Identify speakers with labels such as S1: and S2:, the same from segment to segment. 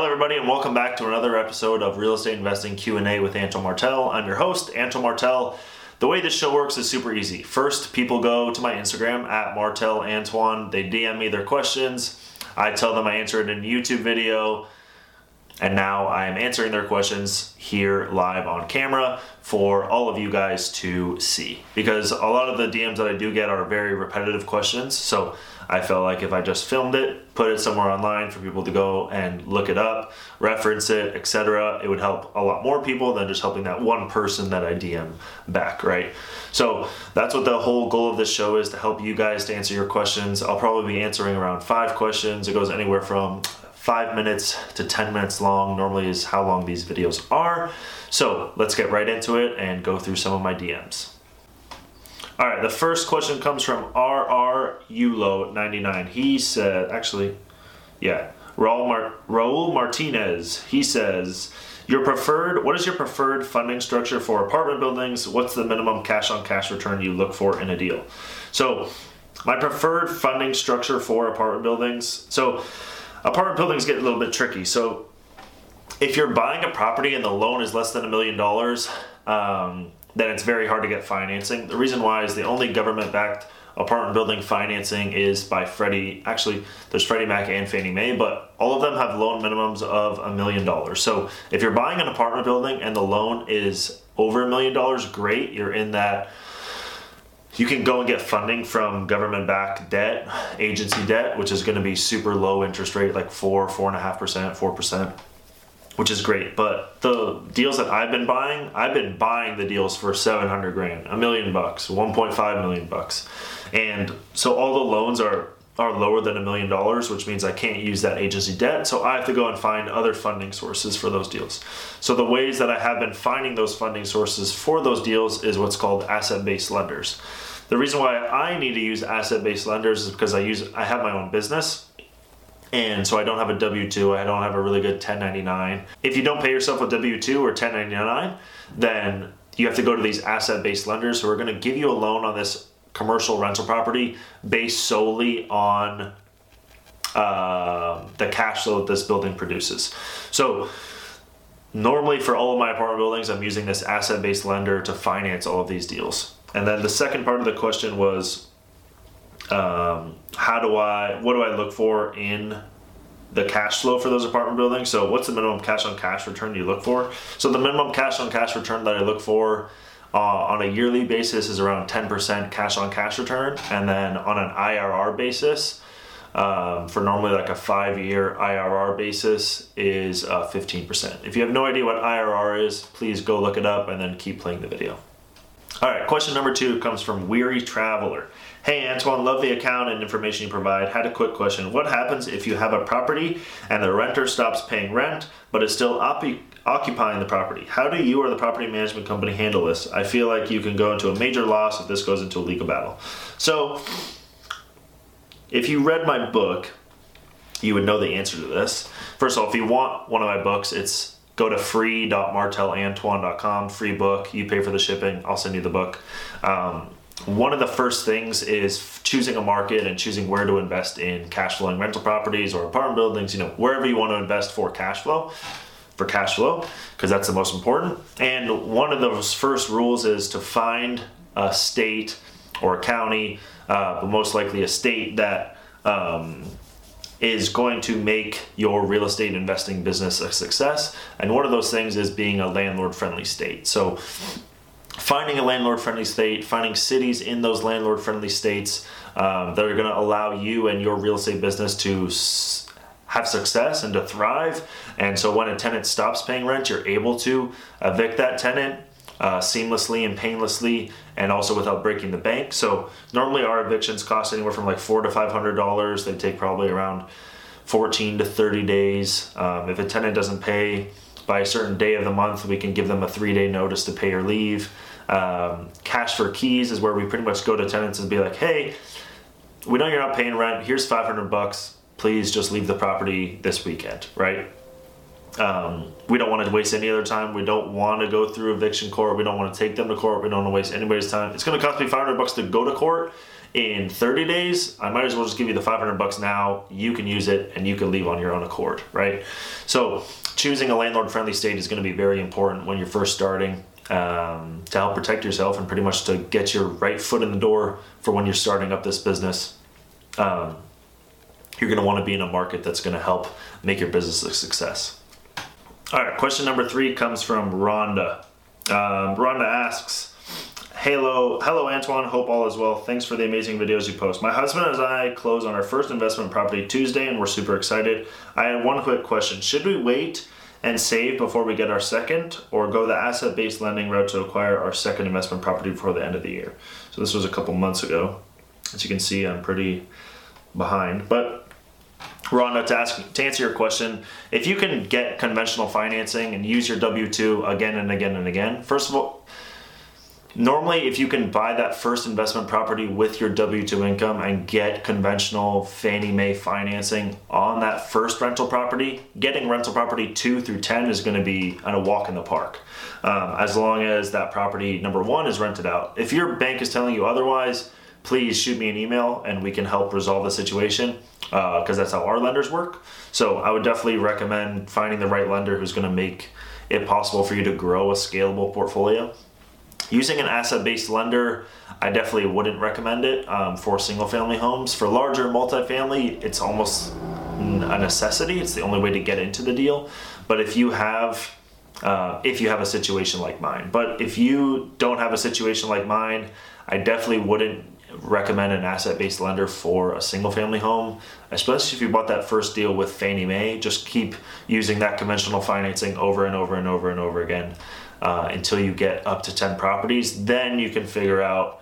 S1: Hello, everybody, and welcome back to another episode of Real Estate Investing Q&A with Antoine Martel. I'm your host, Antoine Martel. The way this show works is super easy. First, people go to my Instagram at Martel Antoine. They DM me their questions. I tell them I answer it in a YouTube video, and now I am answering their questions here live on camera for all of you guys to see. Because a lot of the DMs that I do get are very repetitive questions, so I felt like if I just filmed it, put it somewhere online for people to go and look it up, reference it, etc., it would help a lot more people than just helping that one person that I DM back, right? So that's what the whole goal of this show is to help you guys to answer your questions. I'll probably be answering around five questions. It goes anywhere from five minutes to 10 minutes long, normally, is how long these videos are. So let's get right into it and go through some of my DMs. All right, the first question comes from RR Ulo99. He said, actually, yeah, Raul, Mar- Raul Martinez. He says, your preferred, what is your preferred funding structure for apartment buildings? What's the minimum cash on cash return you look for in a deal? So, my preferred funding structure for apartment buildings. So, apartment buildings get a little bit tricky. So, if you're buying a property and the loan is less than a million dollars, um, then it's very hard to get financing. The reason why is the only government backed apartment building financing is by Freddie. Actually, there's Freddie Mac and Fannie Mae, but all of them have loan minimums of a million dollars. So if you're buying an apartment building and the loan is over a million dollars, great. You're in that. You can go and get funding from government backed debt, agency debt, which is going to be super low interest rate, like four, four and a half percent, four percent which is great. But the deals that I've been buying, I've been buying the deals for 700 grand, a million bucks, 1.5 million bucks. And so all the loans are are lower than a million dollars, which means I can't use that agency debt. So I have to go and find other funding sources for those deals. So the ways that I have been finding those funding sources for those deals is what's called asset-based lenders. The reason why I need to use asset-based lenders is because I use I have my own business and so I don't have a W 2, I don't have a really good 1099. If you don't pay yourself a W 2 or 1099, then you have to go to these asset based lenders who are going to give you a loan on this commercial rental property based solely on uh, the cash flow that this building produces. So, normally for all of my apartment buildings, I'm using this asset based lender to finance all of these deals. And then the second part of the question was um, how do I, what do I look for in the cash flow for those apartment buildings? So, what's the minimum cash on cash return you look for? So, the minimum cash on cash return that I look for uh, on a yearly basis is around 10% cash on cash return, and then on an IRR basis, um, for normally like a five year IRR basis is uh, 15%. If you have no idea what IRR is, please go look it up and then keep playing the video. All right, question number two comes from Weary Traveler. Hey Antoine, love the account and information you provide. Had a quick question. What happens if you have a property and the renter stops paying rent but is still op- occupying the property? How do you or the property management company handle this? I feel like you can go into a major loss if this goes into a legal battle. So, if you read my book, you would know the answer to this. First of all, if you want one of my books, it's go to free.martelantoine.com, free book. You pay for the shipping, I'll send you the book. Um, one of the first things is choosing a market and choosing where to invest in cash flowing rental properties or apartment buildings, you know, wherever you want to invest for cash flow, for cash flow, because that's the most important. And one of those first rules is to find a state or a county, uh, but most likely a state that um, is going to make your real estate investing business a success. And one of those things is being a landlord friendly state. So finding a landlord friendly state, finding cities in those landlord friendly states um, that are going to allow you and your real estate business to s- have success and to thrive. And so when a tenant stops paying rent, you're able to evict that tenant uh, seamlessly and painlessly, and also without breaking the bank. So normally our evictions cost anywhere from like four to five hundred dollars. They take probably around fourteen to thirty days. Um, if a tenant doesn't pay by a certain day of the month, we can give them a three day notice to pay or leave. Um, cash for keys is where we pretty much go to tenants and be like, hey, we know you're not paying rent. Here's 500 bucks. Please just leave the property this weekend, right? Um, we don't want to waste any other time. We don't want to go through eviction court. We don't want to take them to court. We don't want to waste anybody's time. It's going to cost me 500 bucks to go to court. in 30 days, I might as well just give you the 500 bucks now. You can use it and you can leave on your own accord, right? So, choosing a landlord friendly state is going to be very important when you're first starting um, to help protect yourself and pretty much to get your right foot in the door for when you're starting up this business. Um, you're going to want to be in a market that's going to help make your business a success. All right, question number three comes from Rhonda. Um, Rhonda asks, Hello, hello Antoine. Hope all is well. Thanks for the amazing videos you post. My husband and I closed on our first investment property Tuesday, and we're super excited. I had one quick question: Should we wait and save before we get our second, or go the asset-based lending route to acquire our second investment property before the end of the year? So this was a couple months ago. As you can see, I'm pretty behind, but Rhonda, to, ask, to answer your question, if you can get conventional financing and use your W 2 again and again and again, first of all, normally if you can buy that first investment property with your W 2 income and get conventional Fannie Mae financing on that first rental property, getting rental property 2 through 10 is going to be a walk in the park. Um, as long as that property, number one, is rented out. If your bank is telling you otherwise, please shoot me an email and we can help resolve the situation because uh, that's how our lenders work. So I would definitely recommend finding the right lender who's going to make it possible for you to grow a scalable portfolio. Using an asset based lender, I definitely wouldn't recommend it um, for single family homes. For larger multifamily, it's almost a necessity. It's the only way to get into the deal. But if you have uh, if you have a situation like mine. But if you don't have a situation like mine, I definitely wouldn't recommend an asset-based lender for a single-family home, especially if you bought that first deal with Fannie Mae. Just keep using that conventional financing over and over and over and over again uh, until you get up to 10 properties. Then you can figure out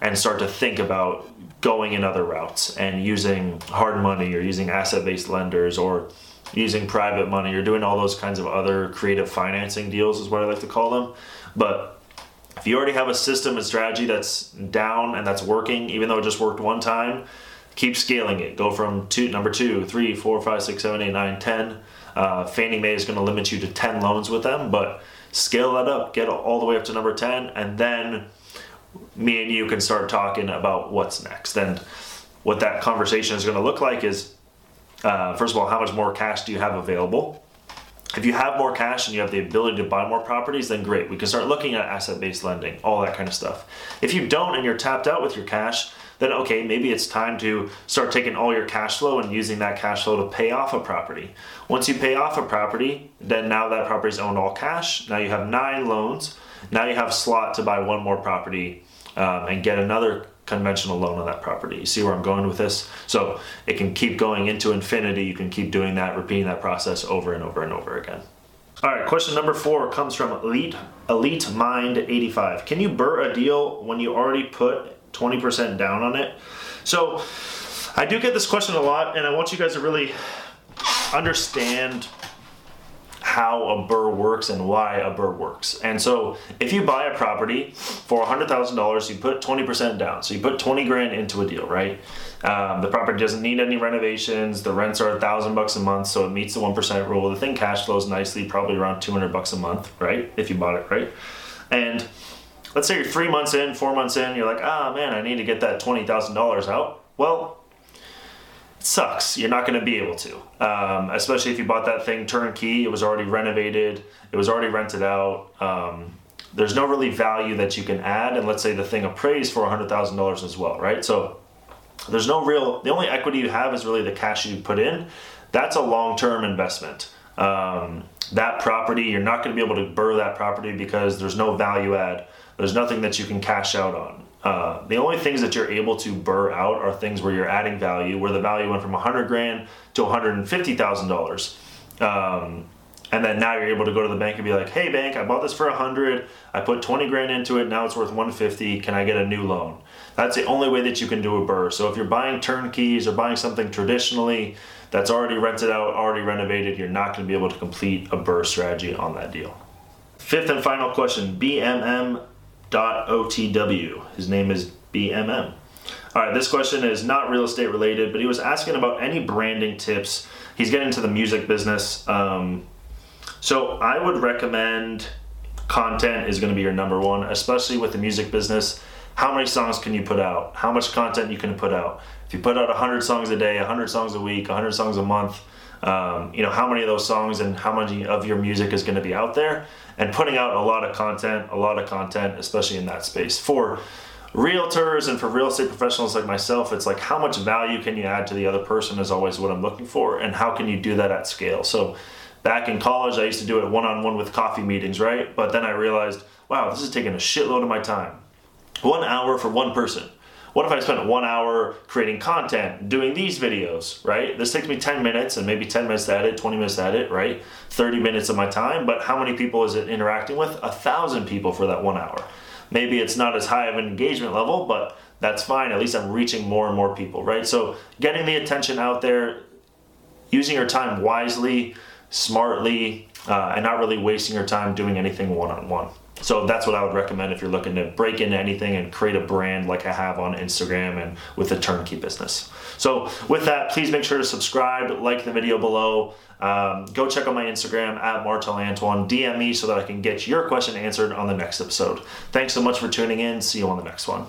S1: and start to think about going in other routes and using hard money or using asset-based lenders or using private money or doing all those kinds of other creative financing deals is what I like to call them. But if you already have a system and strategy that's down and that's working, even though it just worked one time, keep scaling it. Go from two, number two, three, four, five, six, seven, eight, nine, ten. Uh, Fannie Mae is going to limit you to 10 loans with them, but scale that up, get all the way up to number 10, and then me and you can start talking about what's next. And what that conversation is going to look like is uh, first of all, how much more cash do you have available? If you have more cash and you have the ability to buy more properties, then great. We can start looking at asset based lending, all that kind of stuff. If you don't and you're tapped out with your cash, then okay, maybe it's time to start taking all your cash flow and using that cash flow to pay off a property. Once you pay off a property, then now that property is owned all cash. Now you have nine loans. Now you have slot to buy one more property um, and get another conventional loan on that property. You see where I'm going with this? So it can keep going into infinity. You can keep doing that, repeating that process over and over and over again. All right, question number four comes from Elite Elite Mind 85. Can you BRRRR a deal when you already put 20% down on it? So I do get this question a lot, and I want you guys to really understand how a BRRRR works and why a BRRRR works. And so if you buy a property for $100,000, you put 20% down. So you put 20 grand into a deal, right? Um, the property doesn't need any renovations. The rents are a thousand bucks a month, so it meets the 1% rule. The thing cash flows nicely, probably around 200 bucks a month, right? If you bought it, right? And let's say you're three months in, four months in, you're like, ah, man, I need to get that $20,000 out. Well, sucks. You're not going to be able to, um, especially if you bought that thing turnkey. It was already renovated. It was already rented out. Um, there's no really value that you can add, and let's say the thing appraised for hundred thousand dollars as well, right? So there's no real. The only equity you have is really the cash you put in. That's a long-term investment. Um, that property, you're not going to be able to BRRRR that property because there's no value add. There's nothing that you can cash out on. Uh, the only things that you're able to BRRRR out are things where you're adding value, where the value went from 100 grand to 150 thousand um, dollars, and then now you're able to go to the bank and be like, "Hey, bank, I bought this for 100. I put 20 grand into it. Now it's worth 150. Can I get a new loan?" That's the only way that you can do a BRRRR. So if you're buying turnkeys or buying something traditionally that's already rented out, already renovated, you're not going to be able to complete a BRRRR strategy on that deal. Fifth and final question: BMM OTW. His name is BMM. All right, this question is not real estate related, but he was asking about any branding tips. He's getting into the music business. Um, so I would recommend content is going to be your number one, especially with the music business. how many songs can you put out? How much content you can put out? If you put out 100 songs a day, 100 songs a week, 100 songs a month, um, you know how many of those songs and how many of your music is going to be out there? And putting out a lot of content a lot of content especially in that space. For realtors and for real estate professionals like myself it's like how much value can you add to the other person is always what i'm looking for and how can you do that at scale? So back in college i used to do it one-on-one with coffee meetings right? But then i realized wow this is taking a shitload of my time. One hour for one person what if I spent one hour creating content, doing these videos, right? This takes me 10 minutes and maybe 10 minutes to edit, 20 minutes to edit, right? 30 minutes of my time, but how many people is it interacting with? A thousand people for that one hour. Maybe it's not as high of an engagement level, but that's fine. At least I'm reaching more and more people, right? So getting the attention out there, using your time wisely, smartly, uh, and not really wasting your time doing anything one on one. So that's what I would recommend if you're looking to break into anything and create a brand like I have on Instagram and with a turnkey business. So with that, please make sure to subscribe, like the video below. Um, go check out my Instagram at Martel Antoine. DM me so that I can get your question answered on the next episode. Thanks so much for tuning in. See you on the next one.